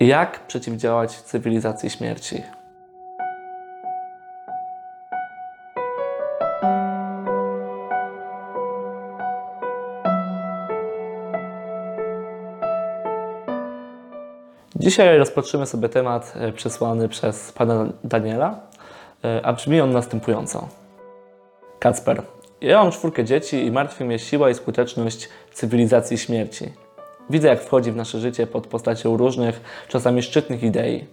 Jak przeciwdziałać cywilizacji śmierci? Dzisiaj rozpatrzymy sobie temat e, przesłany przez pana Daniela, e, a brzmi on następująco. Kacper, ja mam czwórkę dzieci i martwi mnie siła i skuteczność cywilizacji śmierci. Widzę, jak wchodzi w nasze życie pod postacią różnych, czasami szczytnych idei.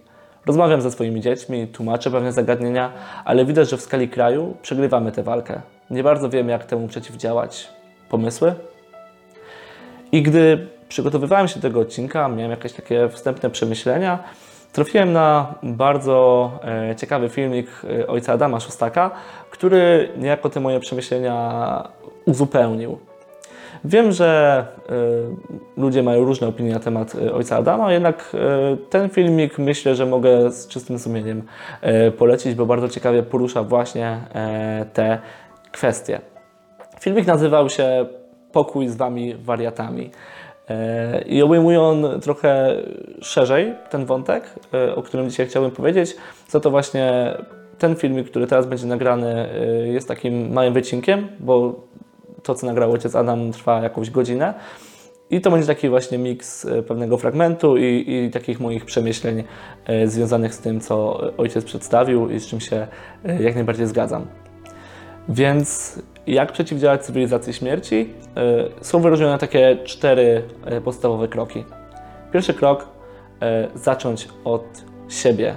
Rozmawiam ze swoimi dziećmi, tłumaczę pewne zagadnienia, ale widać, że w skali kraju przegrywamy tę walkę. Nie bardzo wiem, jak temu przeciwdziałać. Pomysły? I gdy przygotowywałem się do tego odcinka, miałem jakieś takie wstępne przemyślenia, trafiłem na bardzo e, ciekawy filmik e, ojca Adama Szostaka, który niejako te moje przemyślenia uzupełnił. Wiem, że e, ludzie mają różne opinie na temat e, ojca Adama, jednak e, ten filmik myślę, że mogę z czystym sumieniem polecić, bo bardzo ciekawie porusza właśnie te kwestie. Filmik nazywał się Pokój z Wami wariatami. I obejmuje on trochę szerzej ten wątek, o którym dzisiaj chciałbym powiedzieć. Za to właśnie ten filmik, który teraz będzie nagrany, jest takim małym wycinkiem, bo to, co nagrał ojciec Adam, trwa jakąś godzinę. I to będzie taki właśnie miks e, pewnego fragmentu i, i takich moich przemyśleń e, związanych z tym, co ojciec przedstawił i z czym się e, jak najbardziej zgadzam. Więc jak przeciwdziałać cywilizacji śmierci? Są wyróżnione takie cztery podstawowe kroki. Pierwszy krok zacząć od siebie.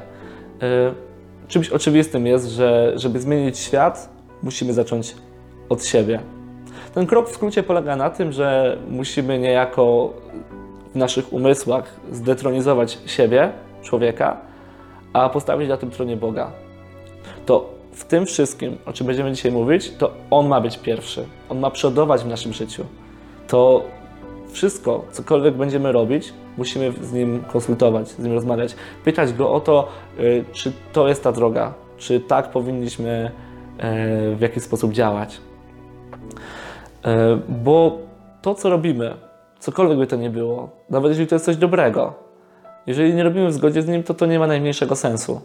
Czymś oczywistym jest, że żeby zmienić świat, musimy zacząć od siebie. Ten krok w skrócie polega na tym, że musimy niejako w naszych umysłach zdetronizować siebie, człowieka, a postawić na tym tronie Boga. To w tym wszystkim, o czym będziemy dzisiaj mówić, to On ma być pierwszy. On ma przodować w naszym życiu. To wszystko, cokolwiek będziemy robić, musimy z Nim konsultować, z Nim rozmawiać, pytać Go o to, y, czy to jest ta droga, czy tak powinniśmy y, w jakiś sposób działać. Y, Bo to, co robimy, cokolwiek by to nie było, nawet jeśli to jest coś dobrego, jeżeli nie robimy w zgodzie z Nim, to to nie ma najmniejszego sensu.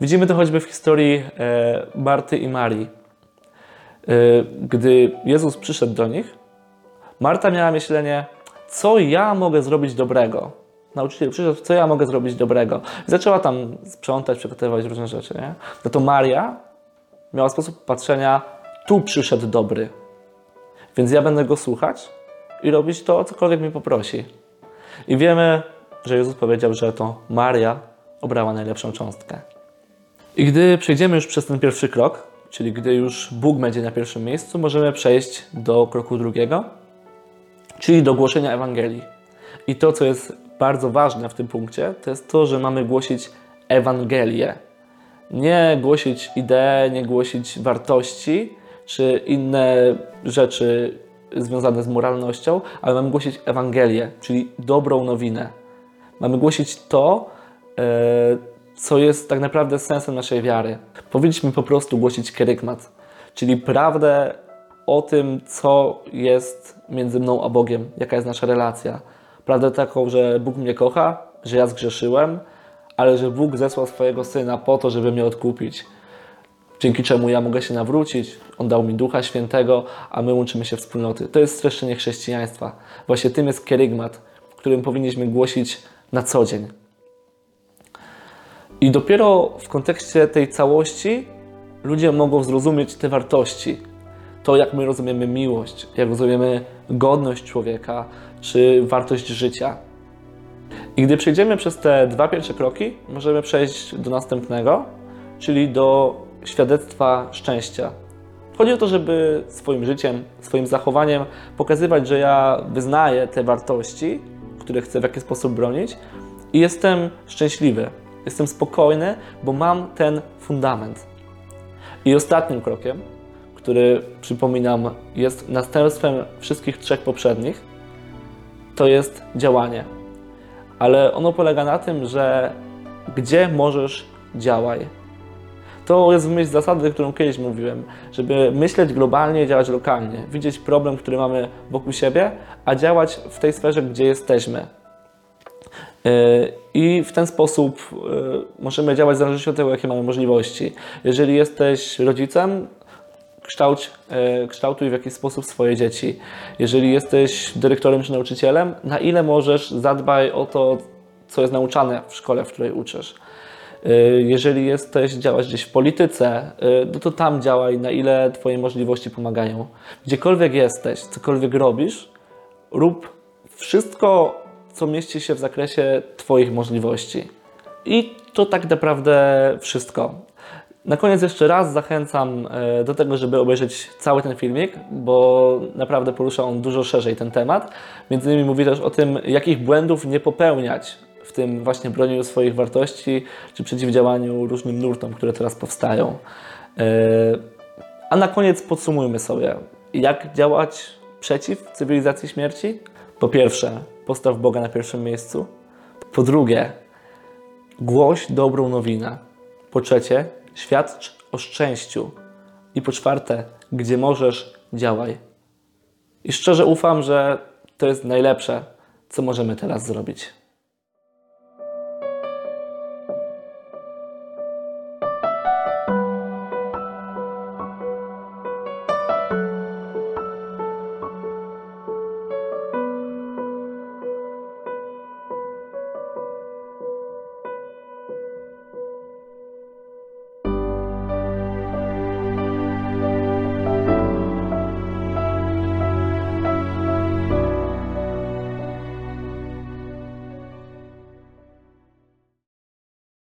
Widzimy to choćby w historii e, Marty i Marii. E, gdy Jezus przyszedł do nich, Marta miała myślenie, co ja mogę zrobić dobrego. Nauczyciel przyszedł, co ja mogę zrobić dobrego. I zaczęła tam sprzątać, przygotowywać różne rzeczy. Nie? No to Maria miała sposób patrzenia, tu przyszedł dobry. Więc ja będę go słuchać i robić to, cokolwiek mi poprosi. I wiemy, że Jezus powiedział, że to Maria obrała najlepszą cząstkę. I gdy przejdziemy już przez ten pierwszy krok, czyli gdy już Bóg będzie na pierwszym miejscu, możemy przejść do kroku drugiego, czyli do głoszenia Ewangelii. I to, co jest bardzo ważne w tym punkcie, to jest to, że mamy głosić Ewangelię. Nie głosić idee, nie głosić wartości czy inne rzeczy związane z moralnością, ale mamy głosić Ewangelię, czyli dobrą nowinę. Mamy głosić to, e, co jest tak naprawdę sensem naszej wiary. Powinniśmy po prostu głosić kerygmat, czyli prawdę o tym, co jest między mną a Bogiem, jaka jest nasza relacja. Prawdę taką, że Bóg mnie kocha, że ja zgrzeszyłem, ale że Bóg zesłał swojego Syna po to, żeby mnie odkupić. Dzięki czemu ja mogę się nawrócić, On dał mi Ducha Świętego, a my łączymy się wspólnoty. To jest streszczenie chrześcijaństwa. Właśnie tym jest kerygmat, którym powinniśmy głosić na co dzień. I dopiero w kontekście tej całości ludzie mogą zrozumieć te wartości. To, jak my rozumiemy miłość, jak rozumiemy godność człowieka, czy wartość życia. I gdy przejdziemy przez te dwa pierwsze kroki, możemy przejść do następnego, czyli do świadectwa szczęścia. Chodzi o to, żeby swoim życiem, swoim zachowaniem pokazywać, że ja wyznaję te wartości, które chcę w jakiś sposób bronić i jestem szczęśliwy, jestem spokojny, bo mam ten fundament. I ostatnim krokiem, który przypominam, jest następstwem wszystkich trzech poprzednich, to jest działanie. Ale ono polega na tym, że gdzie możesz, działaj. To jest w myśl zasady, którą kiedyś mówiłem, żeby myśleć globalnie i działać lokalnie. Widzieć problem, który mamy wokół siebie, a działać w tej sferze, gdzie jesteśmy. Yy, I w ten sposób yy, możemy działać w zależności od tego, jakie mamy możliwości. Jeżeli jesteś rodzicem, kształć, e, kształtuj w jakiś sposób swoje dzieci. Jeżeli jesteś dyrektorem czy nauczycielem, na ile możesz, zadbaj o to, co jest nauczane w szkole, w której uczysz. E, Jeżeli jesteś, działasz gdzieś w polityce, e, no to tam działaj, na ile Twoje możliwości pomagają. Gdziekolwiek jesteś, cokolwiek robisz, rób wszystko, co mieści się w zakresie Twoich możliwości. I to tak naprawdę wszystko. Na koniec jeszcze raz zachęcam e, do tego, żeby obejrzeć cały ten filmik, bo naprawdę porusza on dużo szerzej ten temat. Między innymi mówi też o tym, jakich błędów nie popełniać w tym właśnie bronieniu swoich wartości, czy przeciwdziałaniu różnym nurtom, które teraz powstają. E, A na koniec podsumujmy sobie, jak działać przeciw cywilizacji śmierci? Po pierwsze, postaw Boga na pierwszym miejscu. Po drugie, głoś dobrą nowinę. Po trzecie, świadcz o szczęściu. I po czwarte, gdzie możesz, działaj. I szczerze ufam, że to jest najlepsze, co możemy teraz zrobić.